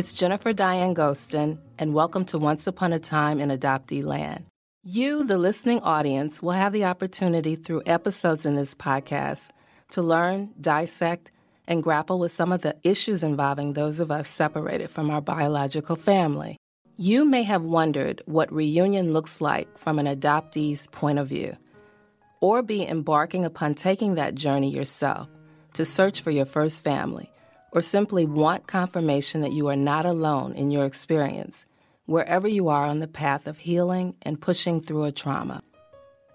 It's Jennifer Diane Gostin, and welcome to Once Upon a Time in Adoptee Land. You, the listening audience, will have the opportunity through episodes in this podcast to learn, dissect, and grapple with some of the issues involving those of us separated from our biological family. You may have wondered what reunion looks like from an adoptee's point of view, or be embarking upon taking that journey yourself to search for your first family, or simply want confirmation that you are not alone in your experience, wherever you are on the path of healing and pushing through a trauma.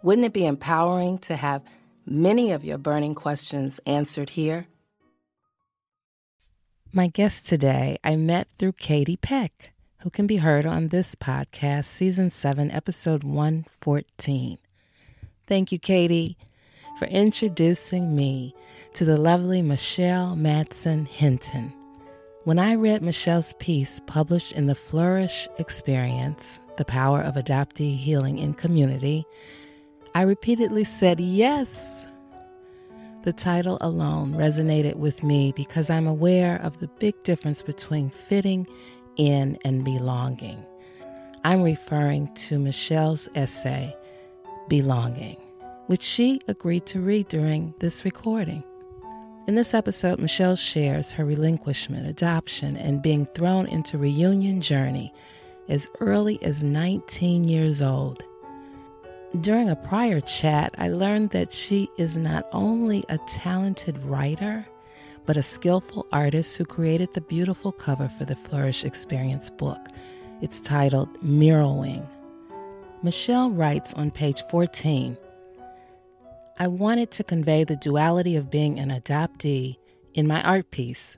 Wouldn't it be empowering to have many of your burning questions answered here? My guest today I met through Katie Peck, who can be heard on this podcast, Season 7, Episode 114. Thank you, Katie, for introducing me to the lovely Michelle Madsen Hinton. When I read Michelle's piece published in the Flourish Experience, The Power of Adoptee Healing in Community, I repeatedly said yes. The title alone resonated with me because I'm aware of the big difference between fitting in and belonging. I'm referring to Michelle's essay, Belonging, which she agreed to read during this recording. In this episode, Michelle shares her relinquishment, adoption, and being thrown into reunion journey as early as 19 years old. During a prior chat, I learned that she is not only a talented writer, but a skillful artist who created the beautiful cover for the Flourish Experience book. It's titled Mirroring. Michelle writes on page 14 I wanted to convey the duality of being an adoptee in my art piece.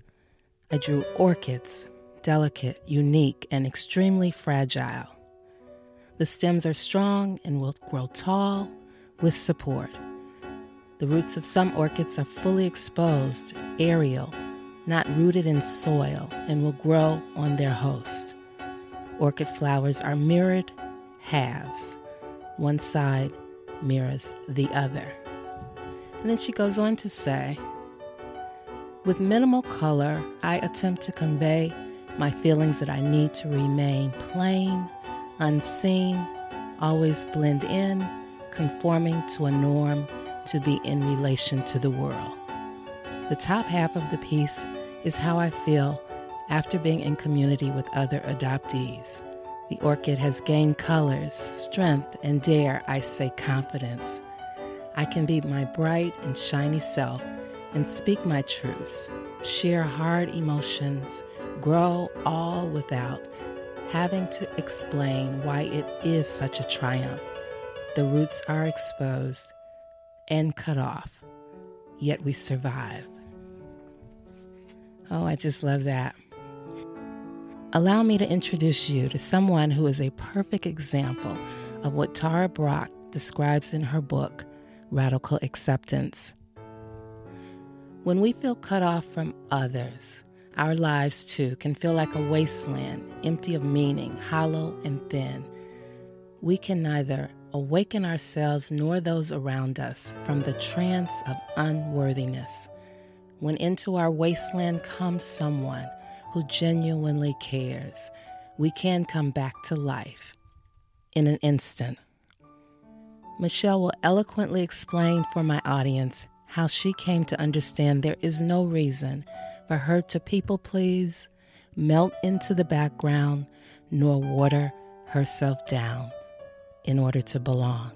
I drew orchids, delicate, unique, and extremely fragile. The stems are strong and will grow tall with support. The roots of some orchids are fully exposed, aerial, not rooted in soil, and will grow on their host. Orchid flowers are mirrored halves. One side mirrors the other. And then she goes on to say, with minimal color, I attempt to convey my feelings that I need to remain plain, unseen, always blend in, conforming to a norm to be in relation to the world. The top half of the piece is how I feel after being in community with other adoptees. The orchid has gained colors, strength, and dare I say confidence. I can be my bright and shiny self and speak my truths, share hard emotions, grow all without having to explain why it is such a triumph. The roots are exposed and cut off, yet we survive. Oh, I just love that. Allow me to introduce you to someone who is a perfect example of what Tara Brach describes in her book, radical acceptance. When we feel cut off from others, our lives too can feel like a wasteland, empty of meaning, hollow and thin. We can neither awaken ourselves nor those around us from the trance of unworthiness. When into our wasteland comes someone who genuinely cares, we can come back to life in an instant. Michelle will eloquently explain for my audience how she came to understand there is no reason for her to people please, melt into the background, nor water herself down in order to belong.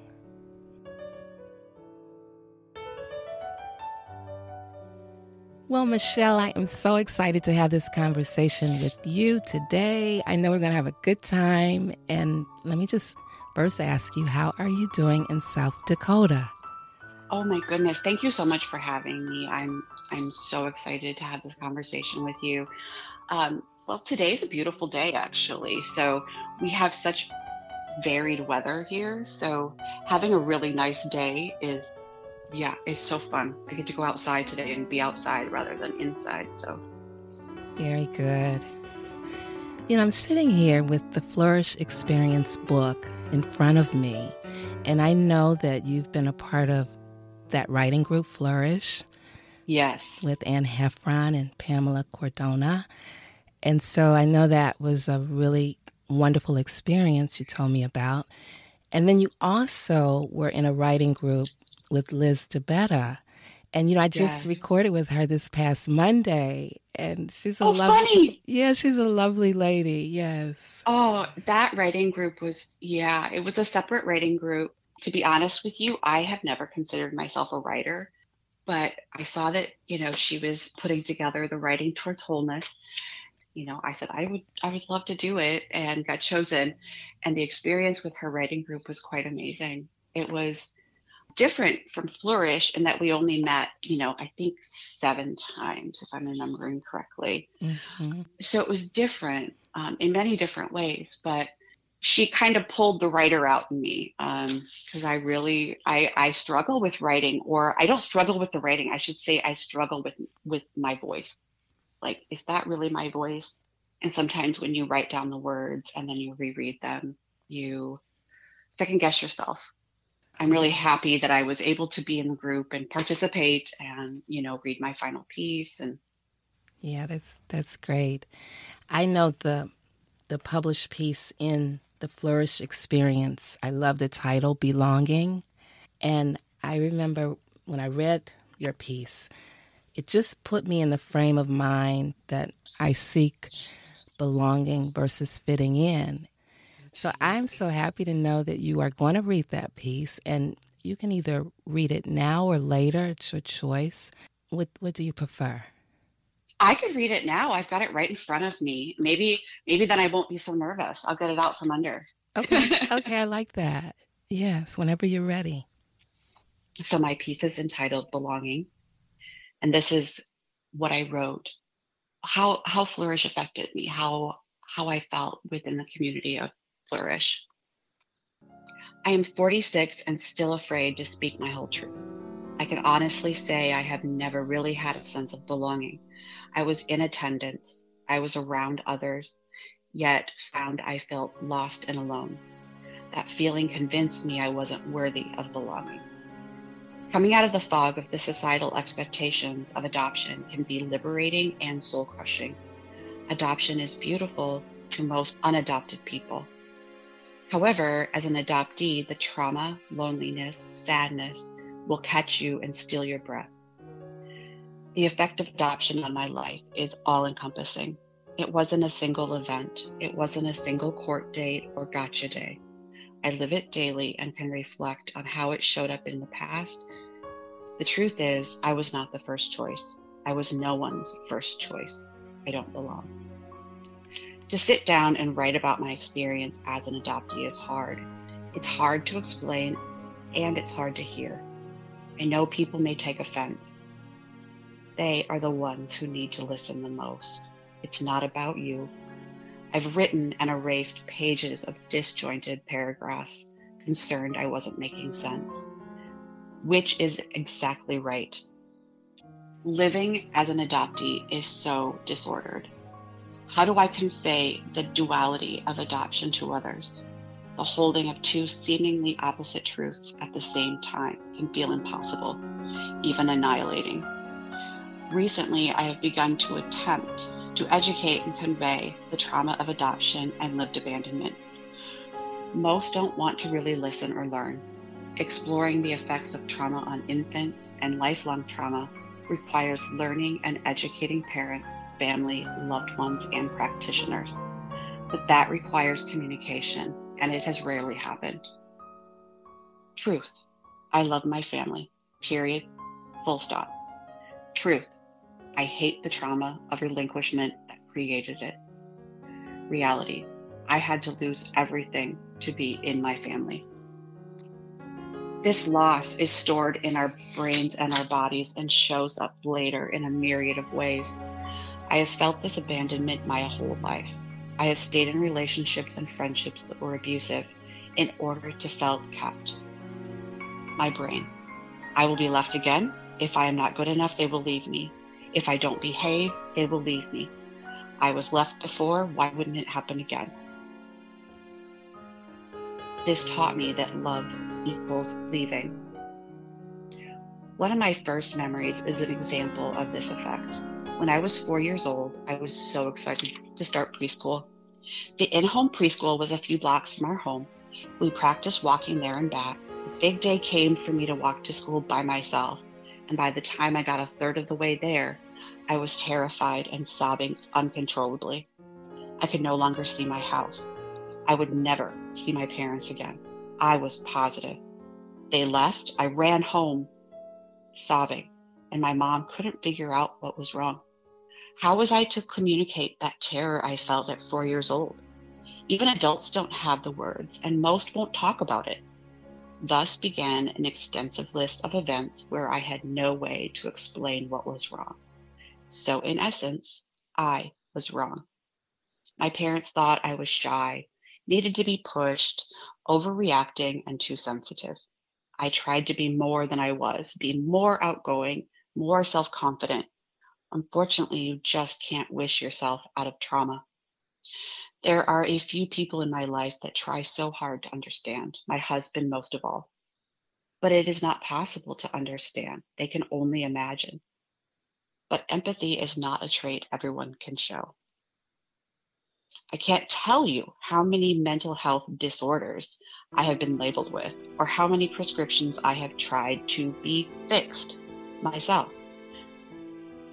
Well, Michelle, I am so excited to have this conversation with you today. I know we're going to have a good time. And let me just first ask you, how are you doing in South Dakota? Oh my goodness. Thank you so much for having me. I'm I'm so excited to have this conversation with you. Um, well, today's a beautiful day actually. So we have such varied weather here. So having a really nice day is yeah, it's so fun. I get to go outside today and be outside rather than inside. So very good. You know, I'm sitting here with the Flourish Experience book in front of me. And I know that you've been a part of that writing group, Flourish. Yes. With Anne Heffron and Pamela Cordano. And so I know that was a really wonderful experience you told me about. And then you also were in a writing group with Liz DeBetta. And you know, I just yes. recorded with her this past Monday, and she's a oh, lovely. Funny. Yeah, she's a lovely lady. Yes. Oh, that writing group was yeah, it was a separate writing group. To be honest with you, I have never considered myself a writer, but I saw that you know she was putting together the writing towards wholeness. You know, I said I would I would love to do it, and got chosen. And the experience with her writing group was quite amazing. It was different from Flourish in that we only met, you know, I think seven times, if I'm remembering correctly. Mm-hmm. So it was different um, in many different ways, but she kind of pulled the writer out in me because um, I really I, I struggle with writing, or I don't struggle with the writing. I should say I struggle with with my voice. Like, is that really my voice? And sometimes when you write down the words and then you reread them, you second guess yourself I'm really happy that I was able to be in the group and participate and, you know, read my final piece and Yeah, that's that's great. I know the the published piece in the Flourish Experience. I love the title Belonging. And I remember when I read your piece, it just put me in the frame of mind that I seek belonging versus fitting in. So I'm so happy to know that you are going to read that piece and you can either read it now or later. It's your choice. What what do you prefer? I could read it now. I've got it right in front of me. Maybe maybe then I won't be so nervous. I'll get it out from under. Okay. okay, I like that. Yes, whenever you're ready. So my piece is entitled Belonging. And this is what I wrote. How how flourish affected me, how how I felt within the community of flourish. I am 46 and still afraid to speak my whole truth. I can honestly say I have never really had a sense of belonging. I was in attendance, I was around others, yet found I felt lost and alone. That feeling convinced me I wasn't worthy of belonging. Coming out of the fog of the societal expectations of adoption can be liberating and soul crushing. Adoption is beautiful to most unadopted people. However, as an adoptee, the trauma, loneliness, sadness will catch you and steal your breath. The effect of adoption on my life is all encompassing. It wasn't a single event, it wasn't a single court date or gotcha day. I live it daily and can reflect on how it showed up in the past. The truth is, I was not the first choice. I was no one's first choice. I don't belong. To sit down and write about my experience as an adoptee is hard. It's hard to explain and it's hard to hear. I know people may take offense. They are the ones who need to listen the most. It's not about you. I've written and erased pages of disjointed paragraphs concerned I wasn't making sense. Which is exactly right. Living as an adoptee is so disordered. How do I convey the duality of adoption to others? The holding of two seemingly opposite truths at the same time can feel impossible, even annihilating. Recently, I have begun to attempt to educate and convey the trauma of adoption and lived abandonment. Most don't want to really listen or learn. Exploring the effects of trauma on infants and lifelong trauma requires learning and educating parents, family, loved ones, and practitioners. But that requires communication, and it has rarely happened. Truth. I love my family. Period. Full stop. Truth. I hate the trauma of relinquishment that created it. Reality. I had to lose everything to be in my family. This loss is stored in our brains and our bodies and shows up later in a myriad of ways. I have felt this abandonment my whole life. I have stayed in relationships and friendships that were abusive in order to feel kept. My brain. I will be left again. If I am not good enough, they will leave me. If I don't behave, they will leave me. I was left before, why wouldn't it happen again? This taught me that love equals leaving. One of my first memories is an example of this effect. When I was four years old, I was so excited to start preschool. The in home preschool was a few blocks from our home. We practiced walking there and back. The big day came for me to walk to school by myself, and by the time I got a third of the way there, I was terrified and sobbing uncontrollably. I could no longer see my house. I would never see my parents again. I was positive. They left. I ran home sobbing, and my mom couldn't figure out what was wrong. How was I to communicate that terror I felt at four years old? Even adults don't have the words, and most won't talk about it. Thus began an extensive list of events where I had no way to explain what was wrong. So, in essence, I was wrong. My parents thought I was shy, needed to be pushed, overreacting, and too sensitive. I tried to be more than I was, be more outgoing, more self confident. Unfortunately, you just can't wish yourself out of trauma. There are a few people in my life that try so hard to understand, my husband most of all. But it is not possible to understand. They can only imagine. But empathy is not a trait everyone can show. I can't tell you how many mental health disorders I have been labeled with, or how many prescriptions I have tried to be fixed myself.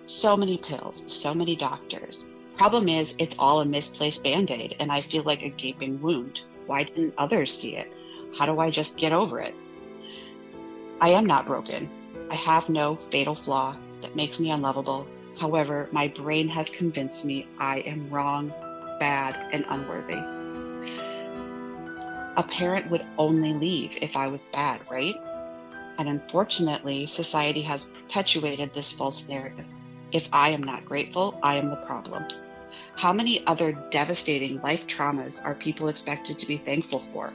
So many pills, so many doctors. Problem is, it's all a misplaced band aid, and I feel like a gaping wound. Why didn't others see it? How do I just get over it? I am not broken. I have no fatal flaw that makes me unlovable. However, my brain has convinced me I am wrong bad, and unworthy. A parent would only leave if I was bad, right? And unfortunately, society has perpetuated this false narrative. If I am not grateful, I am the problem. How many other devastating life traumas are people expected to be thankful for?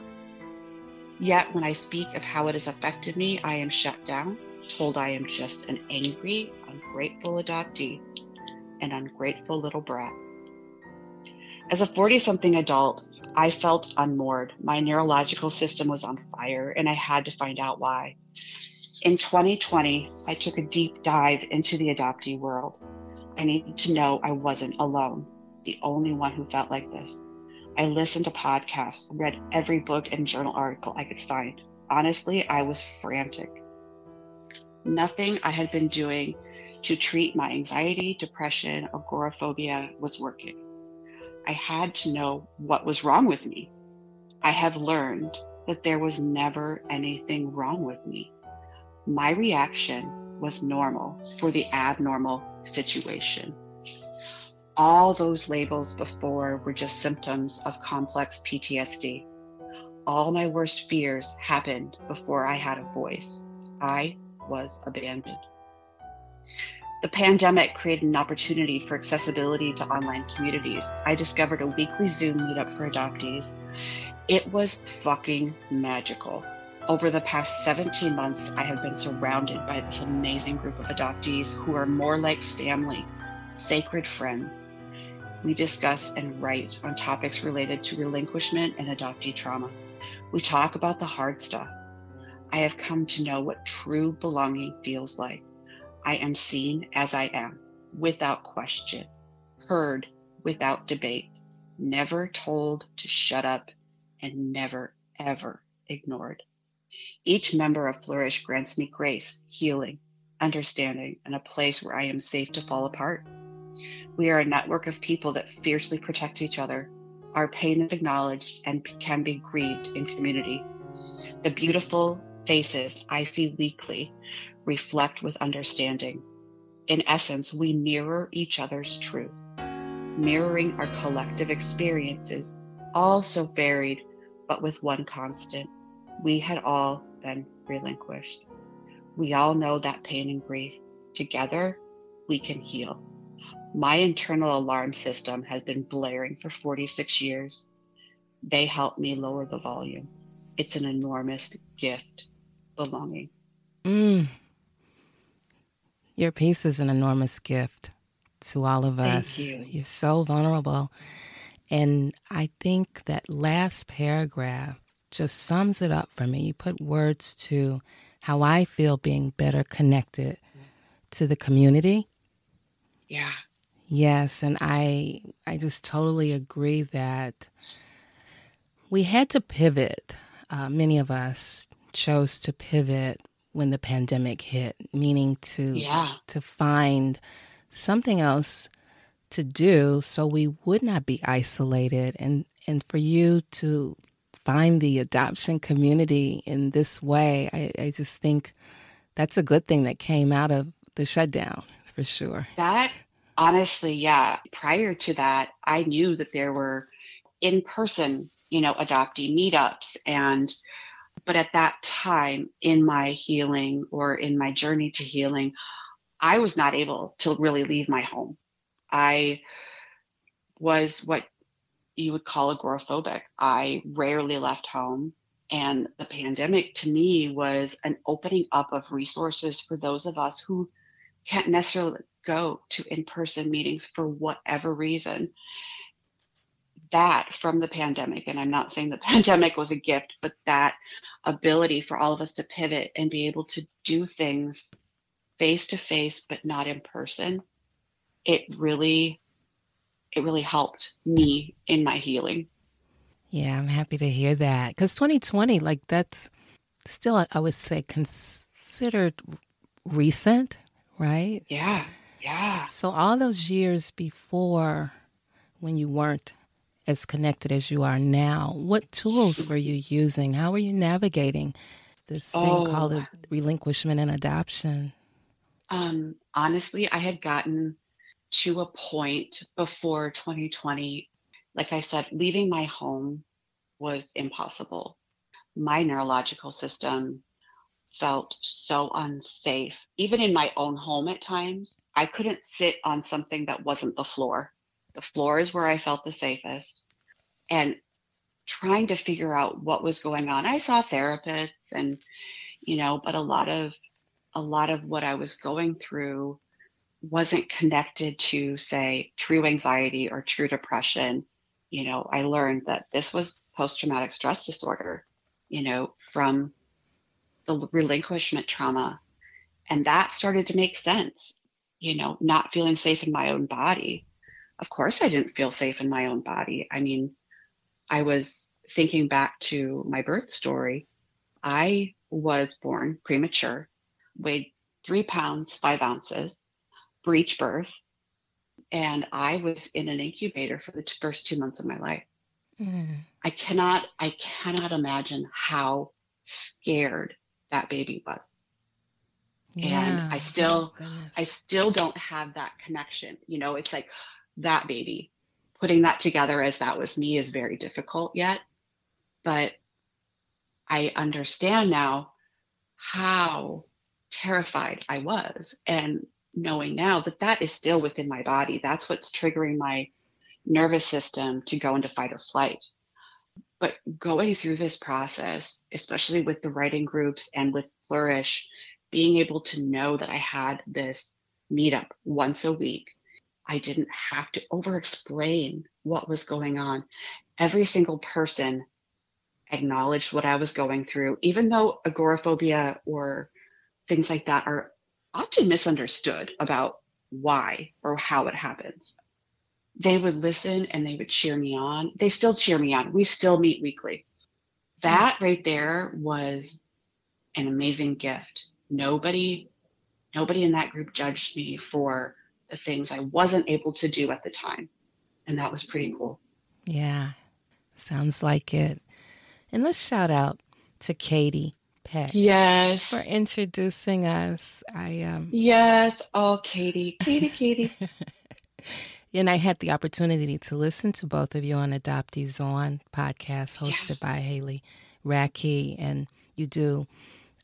Yet, when I speak of how it has affected me, I am shut down, told I am just an angry, ungrateful adoptee, an ungrateful little brat. As a 40 something adult, I felt unmoored. My neurological system was on fire, and I had to find out why. In 2020, I took a deep dive into the adoptee world. I needed to know I wasn't alone, the only one who felt like this. I listened to podcasts, read every book and journal article I could find. Honestly, I was frantic. Nothing I had been doing to treat my anxiety, depression, agoraphobia was working. I had to know what was wrong with me. I have learned that there was never anything wrong with me. My reaction was normal for the abnormal situation. All those labels before were just symptoms of complex PTSD. All my worst fears happened before I had a voice. I was abandoned. The pandemic created an opportunity for accessibility to online communities. I discovered a weekly Zoom meetup for adoptees. It was fucking magical. Over the past 17 months, I have been surrounded by this amazing group of adoptees who are more like family, sacred friends. We discuss and write on topics related to relinquishment and adoptee trauma. We talk about the hard stuff. I have come to know what true belonging feels like. I am seen as I am, without question, heard without debate, never told to shut up, and never, ever ignored. Each member of Flourish grants me grace, healing, understanding, and a place where I am safe to fall apart. We are a network of people that fiercely protect each other. Our pain is acknowledged and can be grieved in community. The beautiful faces I see weekly reflect with understanding. In essence, we mirror each other's truth, mirroring our collective experiences, all so varied, but with one constant. We had all been relinquished. We all know that pain and grief. Together, we can heal. My internal alarm system has been blaring for 46 years. They help me lower the volume. It's an enormous gift, belonging. Mm. Your piece is an enormous gift to all of us. Thank you. You're so vulnerable. And I think that last paragraph just sums it up for me. You put words to how I feel being better connected to the community Yeah. Yes, and I I just totally agree that we had to pivot. Uh, many of us chose to pivot when the pandemic hit, meaning to yeah. to find something else to do so we would not be isolated and and for you to find the adoption community in this way, I, I just think that's a good thing that came out of the shutdown for sure. That honestly, yeah. Prior to that, I knew that there were in person, you know, adoptee meetups and but at that time in my healing or in my journey to healing, I was not able to really leave my home. I was what you would call agoraphobic. I rarely left home. And the pandemic to me was an opening up of resources for those of us who can't necessarily go to in person meetings for whatever reason. That from the pandemic, and I'm not saying the pandemic was a gift, but that ability for all of us to pivot and be able to do things face to face, but not in person, it really, it really helped me in my healing. Yeah, I'm happy to hear that because 2020, like that's still, I would say, considered recent, right? Yeah, yeah. So all those years before, when you weren't as connected as you are now, what tools were you using? How were you navigating this thing oh. called relinquishment and adoption? Um, honestly, I had gotten to a point before 2020 like I said, leaving my home was impossible. My neurological system felt so unsafe. Even in my own home at times, I couldn't sit on something that wasn't the floor. The floor is where I felt the safest. And trying to figure out what was going on. I saw therapists and you know, but a lot of a lot of what I was going through wasn't connected to say true anxiety or true depression you know, I learned that this was post traumatic stress disorder, you know, from the relinquishment trauma. And that started to make sense, you know, not feeling safe in my own body. Of course, I didn't feel safe in my own body. I mean, I was thinking back to my birth story. I was born premature, weighed three pounds, five ounces, breech birth, and I was in an incubator for the first two months of my life. Mm. I cannot, I cannot imagine how scared that baby was. Yeah. And I still, oh, I still don't have that connection. You know, it's like that baby, putting that together as that was me is very difficult yet. But I understand now how terrified I was. And knowing now that that is still within my body. That's what's triggering my nervous system to go into fight or flight. But going through this process, especially with the writing groups and with Flourish, being able to know that I had this meetup once a week, I didn't have to over explain what was going on. Every single person acknowledged what I was going through, even though agoraphobia or things like that are often misunderstood about why or how it happens. They would listen and they would cheer me on. They still cheer me on. We still meet weekly. That right there was an amazing gift. Nobody, nobody in that group judged me for the things I wasn't able to do at the time. And that was pretty cool. Yeah, sounds like it. And let's shout out to Katie Peck. Yes. For introducing us. I um Yes. Oh, Katie. Katie, Katie. and I had the opportunity to listen to both of you on Adoptees On podcast hosted yeah. by Haley Radke. And you do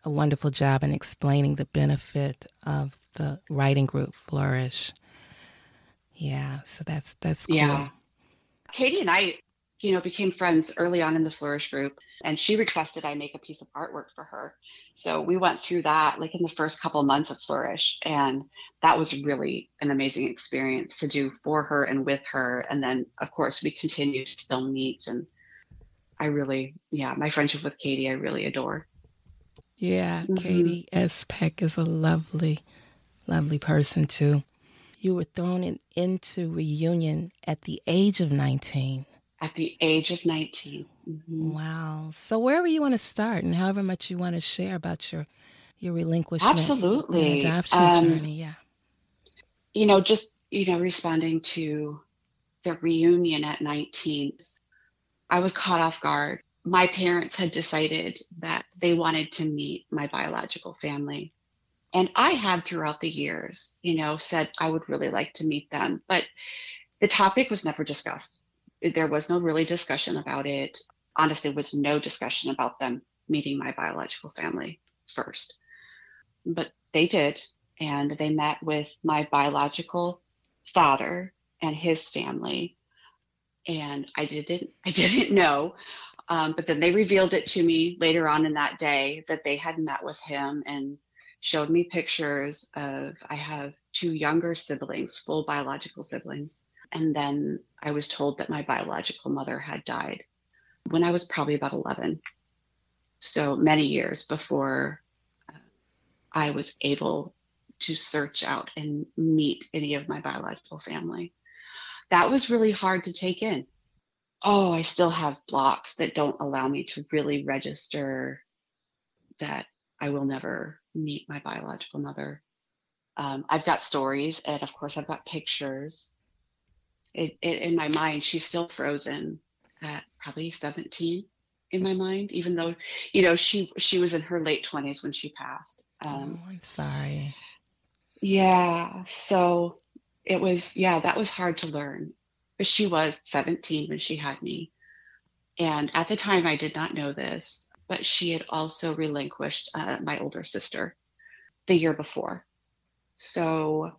a wonderful job in explaining the benefit of the writing group Flourish. Yeah, so that's that's cool. Yeah. Katie and I, you know, became friends early on in the Flourish group and she requested I make a piece of artwork for her. So we went through that like in the first couple of months of Flourish, and that was really an amazing experience to do for her and with her. And then, of course, we continue to still meet, and I really, yeah, my friendship with Katie, I really adore. Yeah, mm-hmm. Katie S. Peck is a lovely, lovely person too. you were thrown in, into reunion at the age of 19. At the age of 19. Mm-hmm. Wow. So wherever you want to start and however much you want to share about your your relinquishment Absolutely. adoption um, journey, yeah. You know, just, you know, responding to the reunion at 19, I was caught off guard. My parents had decided that they wanted to meet my biological family. And I had throughout the years, you know, said I would really like to meet them, but the topic was never discussed. There was no really discussion about it. Honestly, was no discussion about them meeting my biological family first. But they did, and they met with my biological father and his family. And I didn't I didn't know um, but then they revealed it to me later on in that day that they had met with him and showed me pictures of I have two younger siblings, full biological siblings. And then I was told that my biological mother had died when I was probably about 11. So many years before uh, I was able to search out and meet any of my biological family. That was really hard to take in. Oh, I still have blocks that don't allow me to really register that I will never meet my biological mother. Um, I've got stories, and of course, I've got pictures. It, it, in my mind, she's still frozen at probably 17 in my mind, even though, you know, she she was in her late 20s when she passed. Um, oh, I'm sorry. Yeah. So it was, yeah, that was hard to learn. But she was 17 when she had me. And at the time, I did not know this but she had also relinquished uh, my older sister the year before. So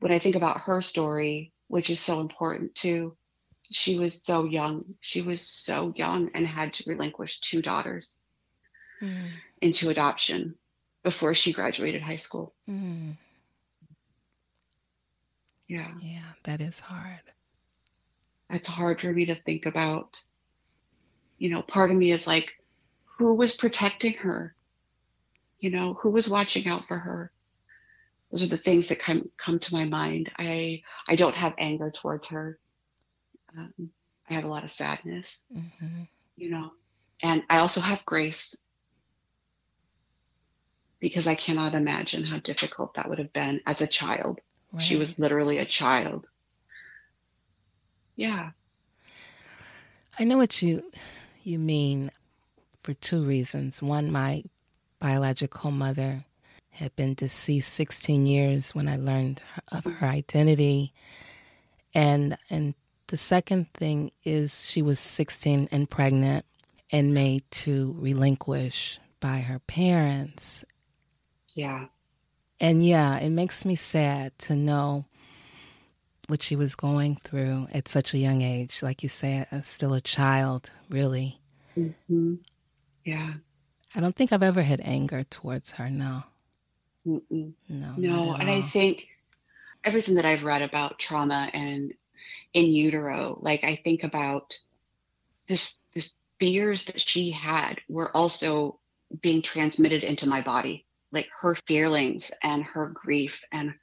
when I think about her story, which is so important too, she was so young. She was so young and had to relinquish two daughters mm. into adoption before she graduated high school. Mm. Yeah. Yeah, that is hard. It's hard for me to think about. You know, part of me is like, who was protecting her? You know, who was watching out for her? Those are the things that come come to my mind. I I don't have anger towards her. Um, I have a lot of sadness, mm-hmm. you know, and I also have grace because I cannot imagine how difficult that would have been as a child. Right. She was literally a child. Yeah. I know what you you mean for two reasons. One, my biological mother had been deceased 16 years when I learned of her identity. And and the second thing is she was 16 and pregnant and made to relinquish by her parents. Yeah. And yeah, it makes me sad to know what she was going through at such a young age. Like you say, still a child, really. Mm-hmm. Yeah. I don't think I've ever had anger towards her. No. Mm-mm. No. No. And all. I think everything that I've read about trauma and in utero, like I think about this, the fears that she had were also being transmitted into my body. Like her feelings and her grief and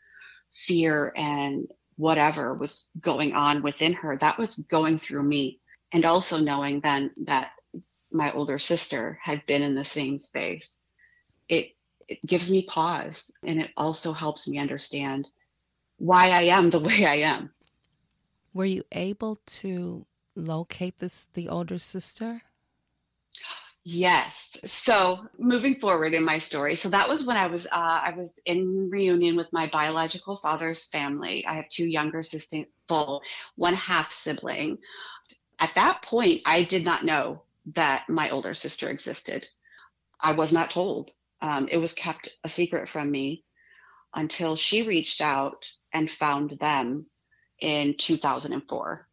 fear and whatever was going on within her, that was going through me. And also knowing then that my older sister had been in the same space, it, it gives me pause and it also helps me understand why I am the way I am. Were you able to locate this the older sister? Yes. So moving forward in my story, so that was when I was uh, I was in reunion with my biological father's family. I have two younger sisters, full one half sibling. At that point, I did not know that my older sister existed. I was not told. Um, it was kept a secret from me until she reached out and found them in 2004.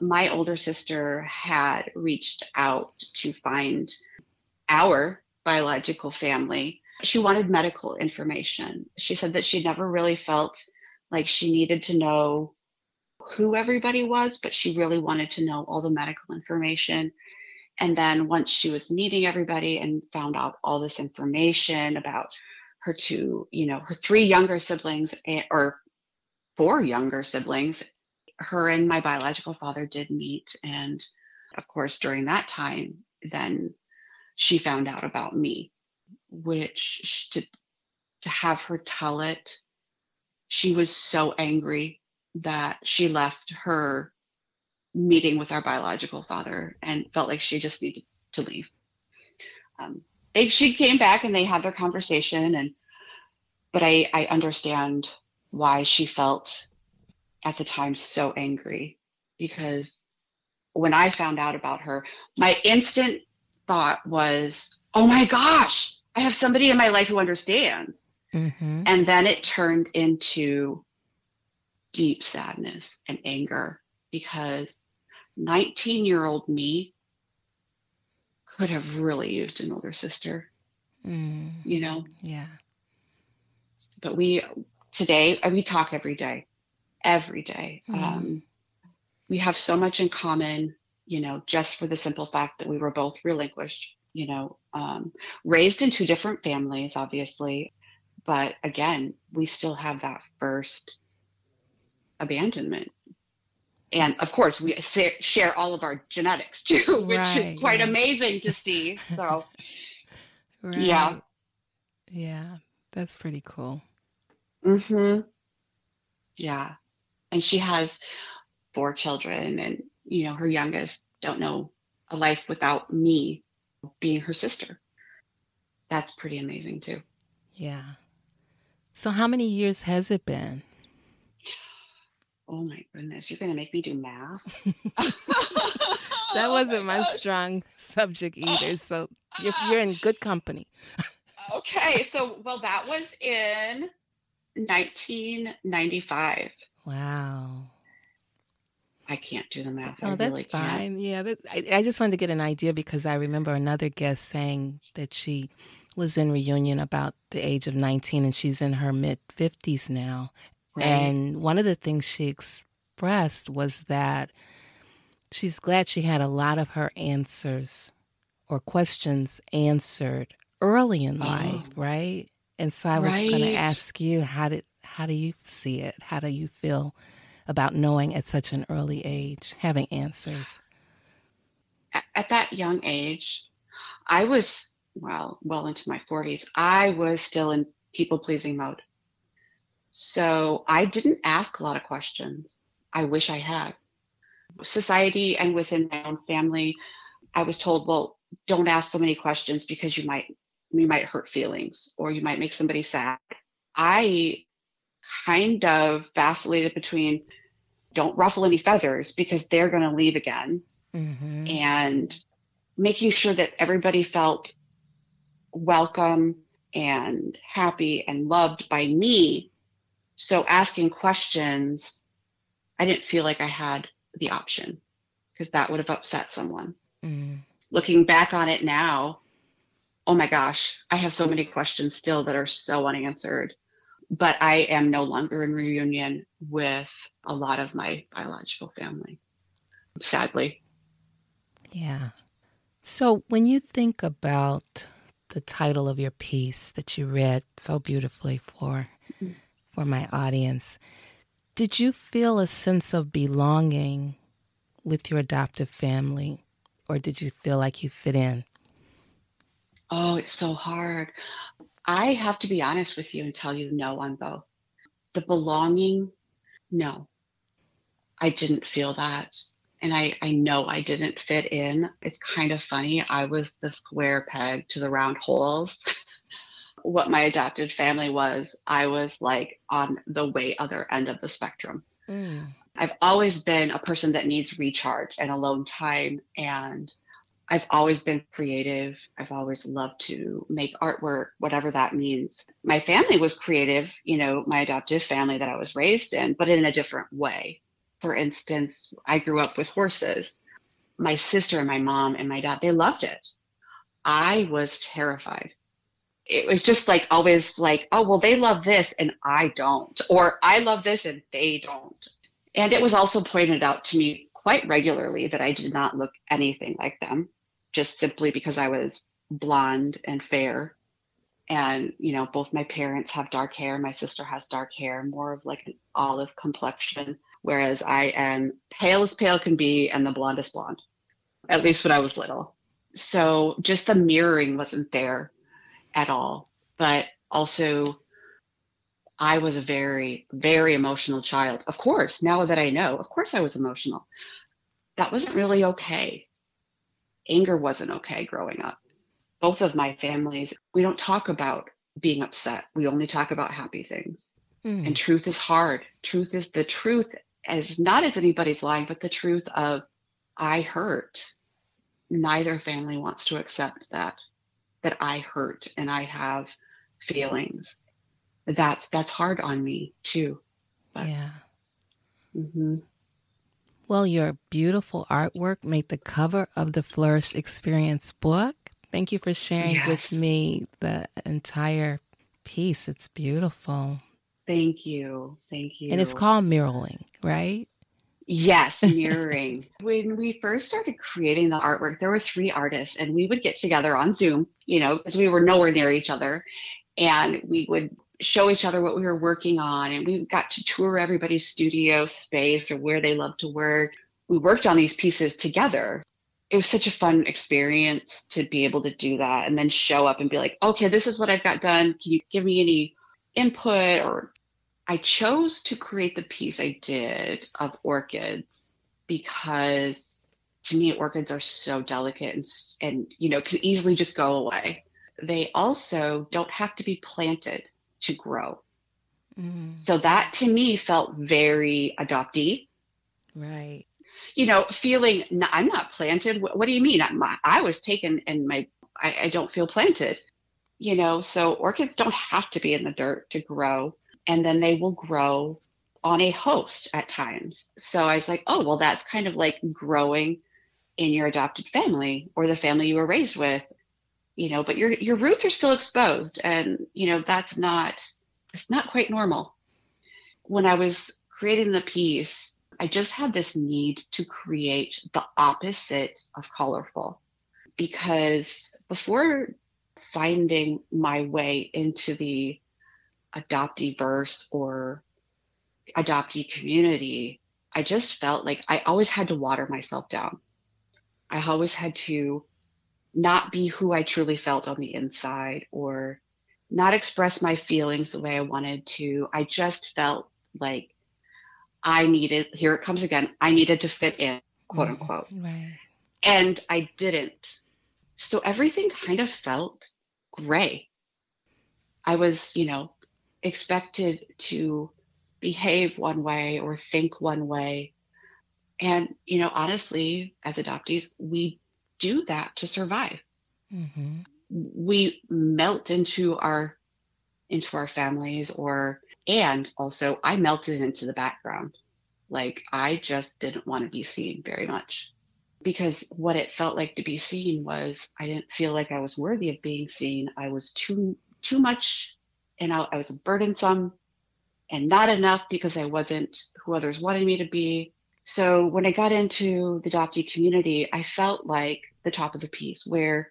My older sister had reached out to find our biological family. She wanted medical information. She said that she never really felt like she needed to know who everybody was, but she really wanted to know all the medical information and then once she was meeting everybody and found out all this information about her two, you know, her three younger siblings, eh, or four younger siblings. Her and my biological father did meet. And of course, during that time, then she found out about me, which to, to have her tell it, she was so angry that she left her meeting with our biological father and felt like she just needed to leave. Um, they, she came back and they had their conversation and but I, I understand why she felt at the time so angry because when I found out about her, my instant thought was, oh my gosh, I have somebody in my life who understands. Mm-hmm. And then it turned into deep sadness and anger because 19 year old me could have really used an older sister, mm. you know? Yeah. But we, today, we talk every day, every day. Mm. Um, we have so much in common, you know, just for the simple fact that we were both relinquished, you know, um, raised in two different families, obviously. But again, we still have that first abandonment and of course we share all of our genetics too which right, is quite right. amazing to see so. Right. yeah yeah that's pretty cool. Mhm yeah. And she has four children and you know her youngest don't know a life without me being her sister. That's pretty amazing too. Yeah. So how many years has it been Oh my goodness, you're going to make me do math? that oh wasn't my, my strong subject either. So you're, you're in good company. okay. So, well, that was in 1995. Wow. I can't do the math. Oh, I that's really fine. Can't. Yeah, that, I, I just wanted to get an idea because I remember another guest saying that she was in reunion about the age of 19 and she's in her mid 50s now Right. And one of the things she expressed was that she's glad she had a lot of her answers or questions answered early in oh. life, right? And so I was right. going to ask you how did how do you see it? How do you feel about knowing at such an early age, having answers? At that young age, I was well, well into my 40s. I was still in people pleasing mode. So I didn't ask a lot of questions. I wish I had. Society and within my own family, I was told, well, don't ask so many questions because you might you might hurt feelings or you might make somebody sad. I kind of vacillated between don't ruffle any feathers because they're going to leave again mm-hmm. and making sure that everybody felt welcome and happy and loved by me so asking questions, I didn't feel like I had the option because that would have upset someone. Mm. Looking back on it now, oh my gosh, I have so many questions still that are so unanswered. But I am no longer in reunion with a lot of my biological family, sadly. Yeah. So when you think about the title of your piece that you read so beautifully for for my audience. Did you feel a sense of belonging with your adoptive family, or did you feel like you fit in? Oh, it's so hard. I have to be honest with you and tell you no on both. The belonging, no. I didn't feel that. And I, I know I didn't fit in. It's kind of funny. I was the square peg to the round holes. what my adopted family was, I was like on the way other end of the spectrum. Mm. I've always been a person that needs recharge and alone time. And I've always been creative. I've always loved to make artwork, whatever that means. My family was creative, you know, my adoptive family that I was raised in, but in a different way. For instance, I grew up with horses. My sister and my mom and my dad, they loved it. I was terrified it was just like always like, oh, well, they love this and I don't, or I love this and they don't. And it was also pointed out to me quite regularly that I did not look anything like them, just simply because I was blonde and fair And, you know, both my parents have dark hair. My sister has dark hair, more of like an olive complexion, whereas I am pale as pale can be and the blondest blonde, at least when I was little. So just the mirroring wasn't there at all. But also, I was a very, very emotional child. Of course, now that I know, of course I was emotional. That wasn't really okay. Anger wasn't okay growing up. Both of my families, we don't talk about being upset. We only talk about happy things. Mm. And truth is hard. Truth is the truth as not as anybody's lying, but the truth of I hurt. Neither family wants to accept that, that I hurt and I have feelings that's that's hard on me too. But, yeah. Mm-hmm. Well, your beautiful artwork made the cover of the Flourish Experience book. Thank you for sharing yes. with me the entire piece. It's beautiful. Thank you. Thank you. And it's called mirroring, right? Yes, mirroring. when we first started creating the artwork, there were three artists, and we would get together on Zoom, you know, because we were nowhere near each other. And we would show each other what we were working on and we got to tour everybody's studio space or where they love to work we worked on these pieces together it was such a fun experience to be able to do that and then show up and be like okay this is what i've got done can you give me any input or i chose to create the piece i did of orchids because to me orchids are so delicate and, and you know can easily just go away they also don't have to be planted to grow. Mm. So that to me felt very adoptee. Right. You know, feeling I'm not planted. What, what do you mean? I, I was taken and my I, I don't feel planted. You know, so orchids don't have to be in the dirt to grow, and then they will grow on a host at times. So I was like, oh, well, that's kind of like growing in your adopted family or the family you were raised with you know, but your your roots are still exposed, and you know that's not it's not quite normal. When I was creating the piece, I just had this need to create the opposite of colorful because before finding my way into the adoptee verse or adoptee community, I just felt like I always had to water myself down. I always had to not be who I truly felt on the inside or not express my feelings the way I wanted to. I just felt like I needed, here it comes again, I needed to fit in, quote mm, unquote. Right. And I didn't. So everything kind of felt gray. I was, you know, expected to behave one way or think one way. And, you know, honestly, as adoptees, we do that to survive. Mm-hmm. We melt into our into our families or and also I melted into the background. Like I just didn't want to be seen very much because what it felt like to be seen was I didn't feel like I was worthy of being seen. I was too too much and I, I was burdensome and not enough because I wasn't who others wanted me to be. So when I got into the adoptee community, I felt like the top of the piece where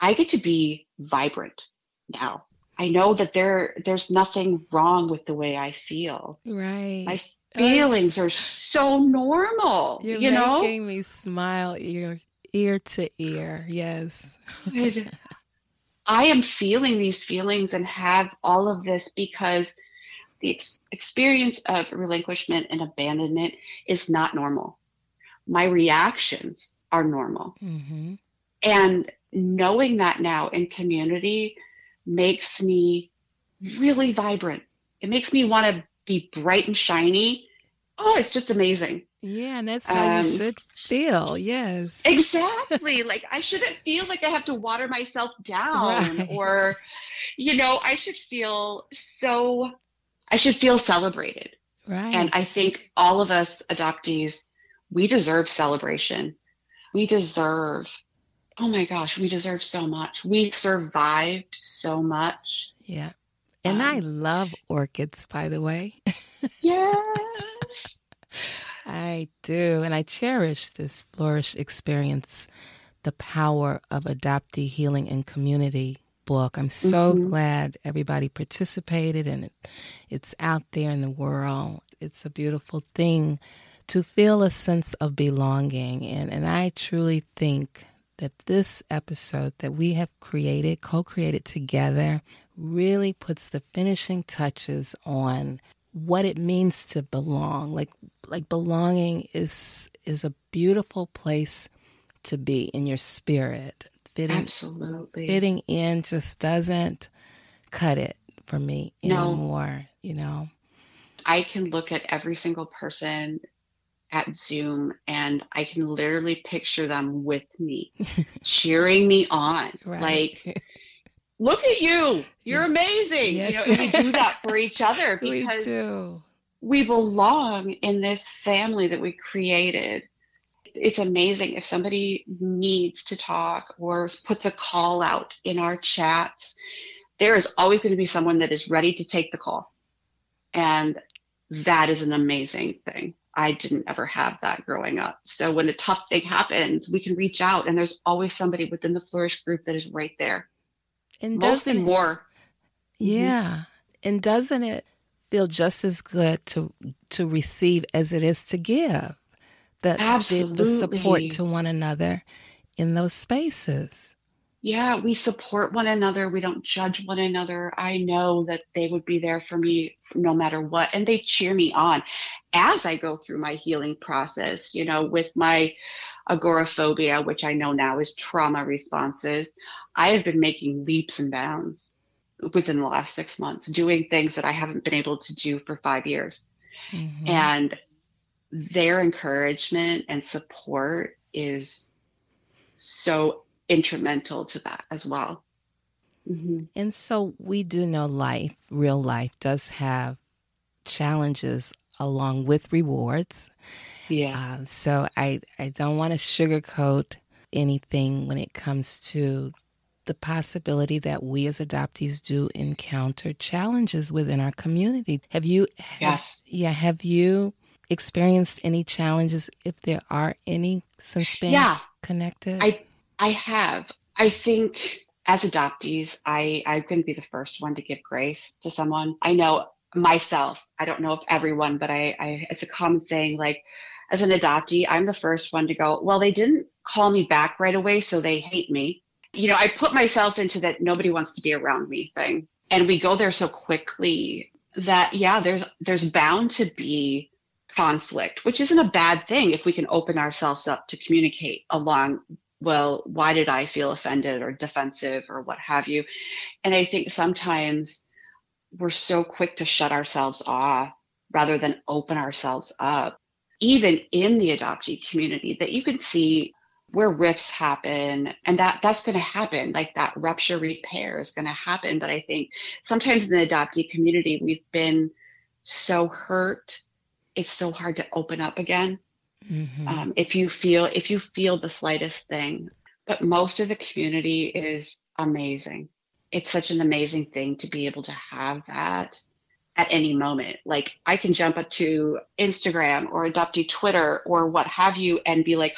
I get to be vibrant now. I know that there there's nothing wrong with the way I feel. Right. My feelings are so normal. You're you know? making me smile ear ear to ear. Yes. I am feeling these feelings and have all of this because the ex- experience of relinquishment and abandonment is not normal. My reactions are normal. Mm-hmm. And knowing that now in community makes me really vibrant. It makes me want to be bright and shiny. Oh, it's just amazing. Yeah, and that's how um, you should feel. Yes. Exactly. like I shouldn't feel like I have to water myself down right. or you know, I should feel so I should feel celebrated. Right. And I think all of us adoptees, we deserve celebration. We deserve, oh my gosh, we deserve so much. We survived so much. Yeah. And um, I love orchids, by the way. yes. I do. And I cherish this flourish experience, the power of adoptee healing and community book. I'm so mm-hmm. glad everybody participated and it, it's out there in the world. It's a beautiful thing to feel a sense of belonging. And, and I truly think that this episode that we have created, co created together, really puts the finishing touches on what it means to belong. Like like belonging is is a beautiful place to be in your spirit. Fitting, Absolutely. Fitting in just doesn't cut it for me anymore, no. you know. I can look at every single person at Zoom and I can literally picture them with me, cheering me on. Right. Like, look at you. You're amazing. Yes. You know, we do that for each other because we, we belong in this family that we created. It's amazing if somebody needs to talk or puts a call out in our chats. There is always going to be someone that is ready to take the call. And that is an amazing thing. I didn't ever have that growing up. So when a tough thing happens, we can reach out and there's always somebody within the Flourish group that is right there. And Mostly more. Yeah. Mm-hmm. And doesn't it feel just as good to to receive as it is to give? That Absolutely. The support to one another in those spaces yeah, we support one another. We don't judge one another. I know that they would be there for me no matter what. And they cheer me on as I go through my healing process, you know, with my agoraphobia, which I know now is trauma responses. I have been making leaps and bounds within the last six months, doing things that I haven't been able to do for five years. Mm-hmm. And their encouragement and support is so instrumental to that as well. Mm-hmm. And so we do know life, real life, does have challenges along with rewards. Yeah. Uh, so I, I don't want to sugarcoat anything when it comes to the possibility that we as adoptees do encounter challenges within our community. Have you? Have, yes. Yeah. Have you experienced any challenges, if there are any, since being yeah. connected? I I have. I think as adoptees, I, I'm going to be the first one to give grace to someone. I know myself, I don't know if everyone, but I, I it's a common thing. Like as an adoptee, I'm the first one to go, well, they didn't call me back right away, so they hate me. You know, I put myself into that nobody wants to be around me thing. And we go there so quickly that yeah, there's there's bound to be conflict, which isn't a bad thing if we can open ourselves up to communicate along well, why did I feel offended or defensive or what have you? And I think sometimes we're so quick to shut ourselves off rather than open ourselves up, even in the adoptee community, that you can see where rifts happen and that that's going to happen like that rupture repair is going to happen but i think sometimes in the adoptee community we've been so hurt it's so hard to open up again Mm-hmm. Um, if you feel if you feel the slightest thing, but most of the community is amazing. It's such an amazing thing to be able to have that at any moment. Like I can jump up to Instagram or adoptee Twitter or what have you and be like,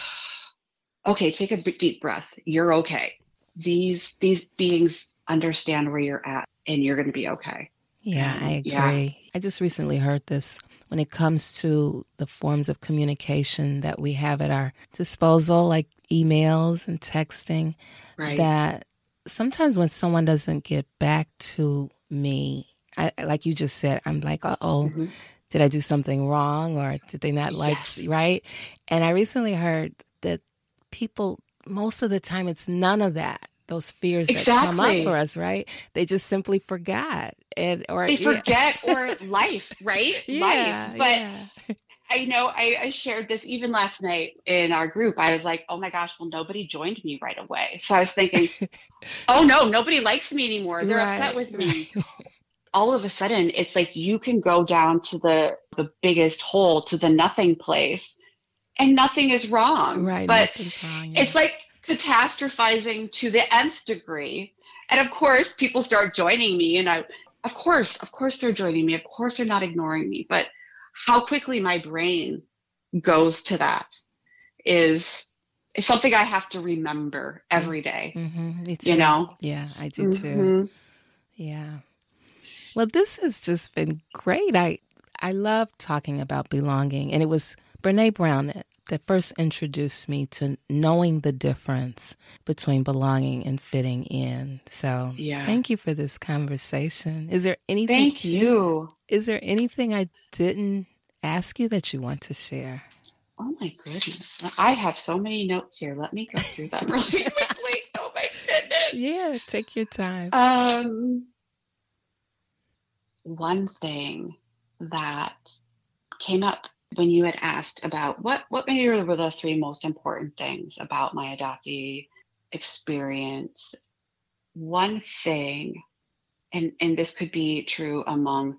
okay, take a deep breath. You're okay. These these beings understand where you're at and you're going to be okay. Yeah, I agree. Yeah. I just recently heard this when it comes to the forms of communication that we have at our disposal, like emails and texting, right. that sometimes when someone doesn't get back to me, I, like you just said, I'm like, uh oh, mm-hmm. did I do something wrong or did they not like, yes. right? And I recently heard that people, most of the time, it's none of that those fears exactly. that come up for us, right? They just simply forgot. And or they forget yeah. or life, right? Yeah, life. But yeah. I know I, I, shared this even last night in our group. I was like, oh my gosh, well, nobody joined me right away. So I was thinking, oh no, nobody likes me anymore. They're right, upset with me. All of a sudden, it's like you can go down to the the biggest hole, to the nothing place, and nothing is wrong. Right. But wrong, yeah. it's like catastrophizing to the nth degree. And of course, people start joining me, and I, of course, of course, they're joining me. Of course, they're not ignoring me. But how quickly my brain goes to that is something I have to remember every day, Mm-hmm. You know? Yeah, I do too. Mhm. Yeah. Well, this has just been great. I I love talking about belonging, and it was Brene Brown that, that first introduced me to knowing the difference between belonging and fitting in. So, Yes. thank you for this conversation. Is there anything? Thank you. Is there anything I didn't ask you that you want to share? Oh my goodness. I have so many notes here. Let me go through them really quickly. Oh my goodness. Yeah, take your time. Um, one thing that came up when you had asked about what what maybe were the three most important things about my adoptee experience. One thing, and and this could be true among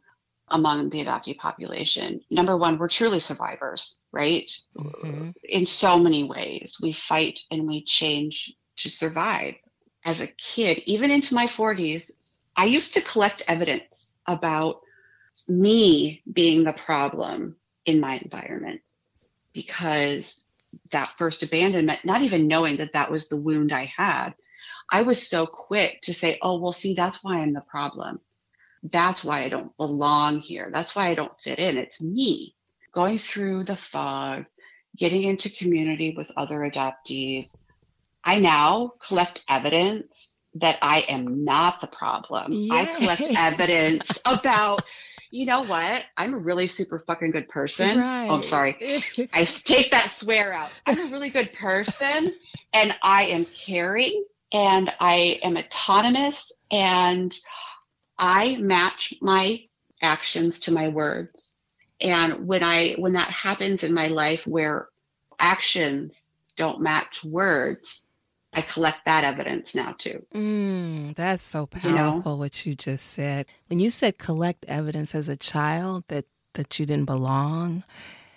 among the adoptee population. Number one, we're truly survivors, right? Mhm. in so many ways. We fight and we change to survive. As a kid, even into my 40s, I used to collect evidence about me being the problem in my environment because that first abandonment, not even knowing that that was the wound I had, I was so quick to say, oh, well, see, that's why I'm the problem. That's why I don't belong here. That's why I don't fit in. It's me going through the fog, getting into community with other adoptees, I now collect evidence that I am not the problem. I collect evidence about, you know what? I'm a really super fucking good person. Right. Oh, I'm sorry. I take that swear out. I'm a really good person and I am caring and I am autonomous and I match my actions to my words. And when I when that happens in my life where actions don't match words, I collect that evidence now too. Mm, that's so You know? powerful what you just said. When you said collect evidence as a child that that you didn't belong,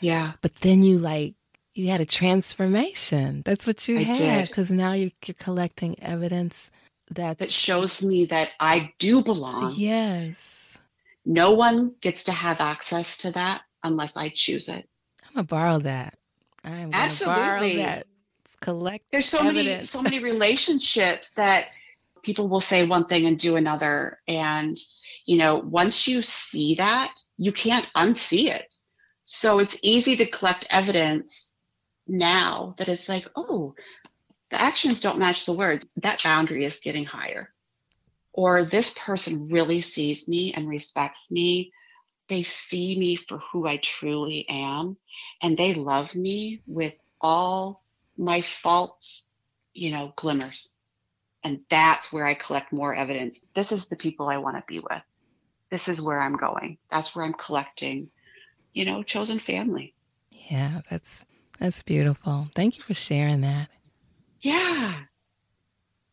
Yeah. but then you like you had a transformation. That's what you I had because now you're, you're collecting evidence that's That shows me that I do belong. yes. No one gets to have access to that unless I choose it. I'm gonna borrow that. I'm gonna borrow that. Collect There's so many so many relationships that people will say one thing and do another. And you know once you see that you can't unsee it. So it's easy to collect evidence now that it's like oh the actions don't match the words. That boundary is getting higher. Or this person really sees me and respects me. They see me for who I truly am. And they love me with all my faults, you know, glimmers. And that's where I collect more evidence. This is the people I want to be with. This is where I'm going. That's where I'm collecting, you know, chosen family. yeah, that's that's beautiful. Thank you for sharing that. Yeah.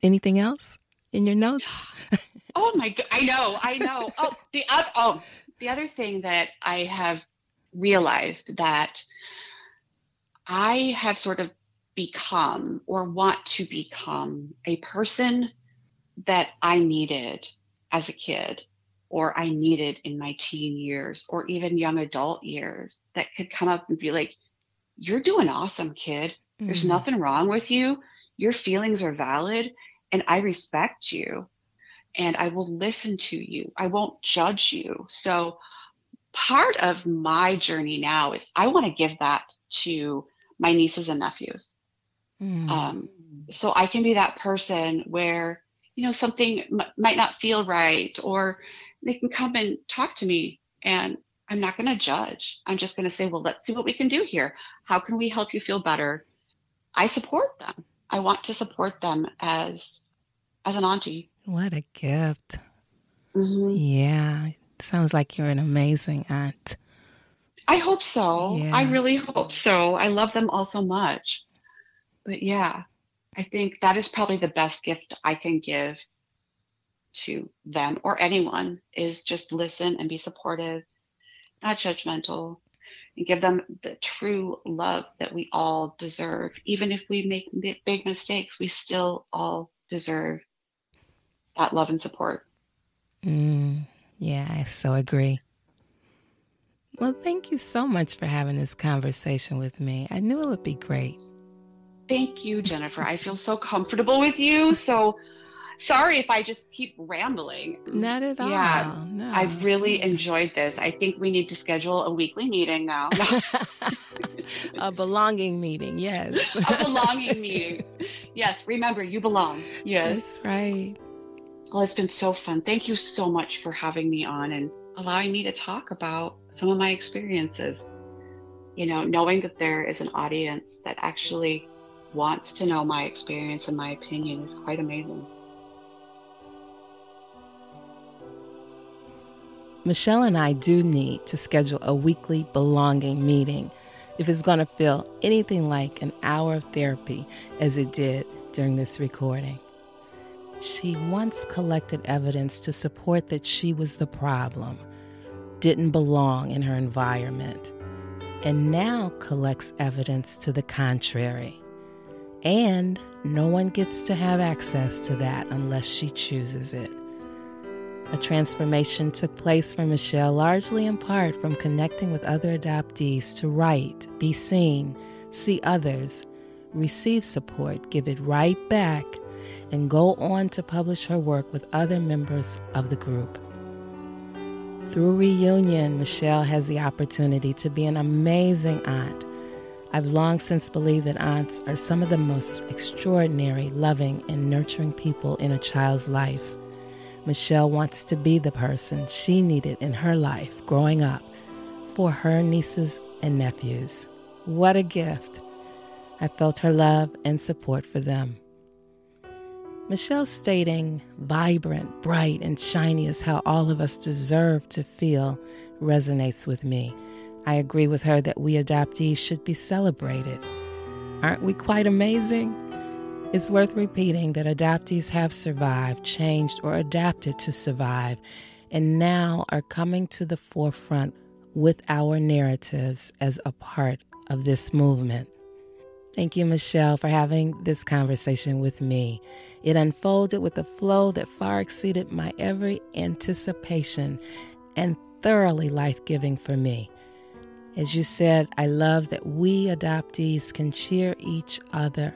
Anything else in your notes? Oh my god, I know, I know. Oh, the other oh, the other thing that I have realized that I have sort of become or want to become a person that I needed as a kid or I needed in my teen years or even young adult years that could come up and be like, You're doing awesome, kid. There's Mhm. nothing wrong with you. Your feelings are valid, and I respect you, and I will listen to you. I won't judge you. So, part of my journey now is I want to give that to my nieces and nephews. Mm. Um, so I can be that person where, you know, something m- might not feel right, or they can come and talk to me, and I'm not going to judge. I'm just going to say, well, let's see what we can do here. How can we help you feel better? I support them. I want to support them as as an auntie. What a gift. Mhm. Yeah. Sounds like you're an amazing aunt. I hope so. Yeah. I really hope so. I love them all so much. But yeah, I think that is probably the best gift I can give to them or anyone is just listen and be supportive, not judgmental, and give them the true love that we all deserve. Even if we make big mistakes, we still all deserve that love and support. Mm, yeah, I so agree. Well, thank you so much for having this conversation with me. I knew it would be great. Thank you, Jennifer. I feel so comfortable with you. So sorry if I just keep rambling. Not at all. Yeah, no. I've really enjoyed this. I think we need to schedule a weekly meeting now. a belonging meeting, yes. a belonging meeting. Yes, remember, you belong. Yes. That's right. Well, it's been so fun. Thank you so much for having me on and allowing me to talk about some of my experiences. You know, knowing that there is an audience that actually wants to know my experience and my opinion is quite amazing. Michelle and I do need to schedule a weekly belonging meeting if it's going to feel anything like an hour of therapy as it did during this recording. She once collected evidence to support that she was the problem, didn't belong in her environment, and now collects evidence to the contrary. And no one gets to have access to that unless she chooses it. A transformation took place for Michelle largely in part from connecting with other adoptees to write, be seen, see others, receive support, give it right back, and go on to publish her work with other members of the group. Through reunion, Michelle has the opportunity to be an amazing aunt. I've long since believed that aunts are some of the most extraordinary, loving, and nurturing people in a child's life. Michelle wants to be the person she needed in her life growing up for her nieces and nephews. What a gift! I felt her love and support for them. Michelle's stating vibrant, bright, and shiny is how all of us deserve to feel resonates with me. I agree with her that we adoptees should be celebrated. Aren't we quite amazing? It's worth repeating that adoptees have survived, changed, or adapted to survive, and now are coming to the forefront with our narratives as a part of this movement. Thank you, Michelle, for having this conversation with me. It unfolded with a flow that far exceeded my every anticipation and thoroughly life giving for me. As you said, I love that we adoptees can cheer each other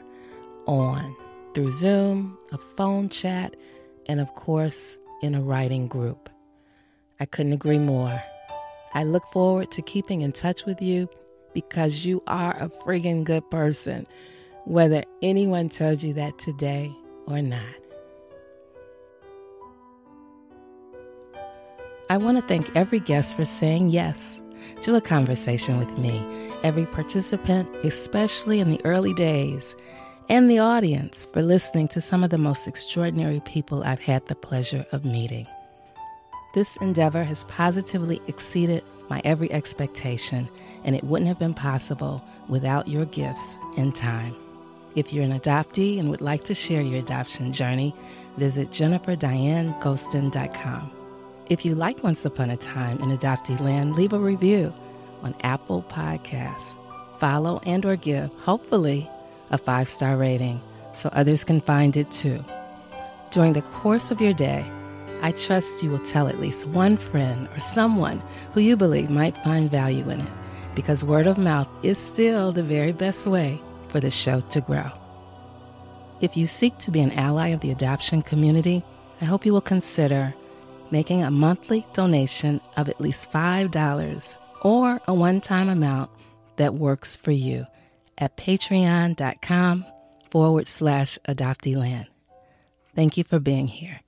on through Zoom, a phone chat, and of course, in a writing group. I couldn't agree more. I look forward to keeping in touch with you because you are a friggin' good person, whether anyone told you that today or not. I want to thank every guest for saying yes to a conversation with me, every participant, especially in the early days and the audience for listening to some of the most extraordinary people I've had the pleasure of meeting. This endeavor has positively exceeded my every expectation, and it wouldn't have been possible without your gifts and time. If you're an adoptee and would like to share your adoption journey, visit jenniferdianegostin.com. If you like Once Upon a Time in Adoptee Land, leave a review on Apple Podcasts. Follow and or give, hopefully, a five star rating so others can find it too. During the course of your day, I trust you will tell at least one friend or someone who you believe might find value in it because word of mouth is still the very best way for the show to grow. If you seek to be an ally of the adoption community, I hope you will consider making a monthly donation of at least $5 or a one time amount that works for you at patreon.com forward slash adopteeland. Thank you for being here.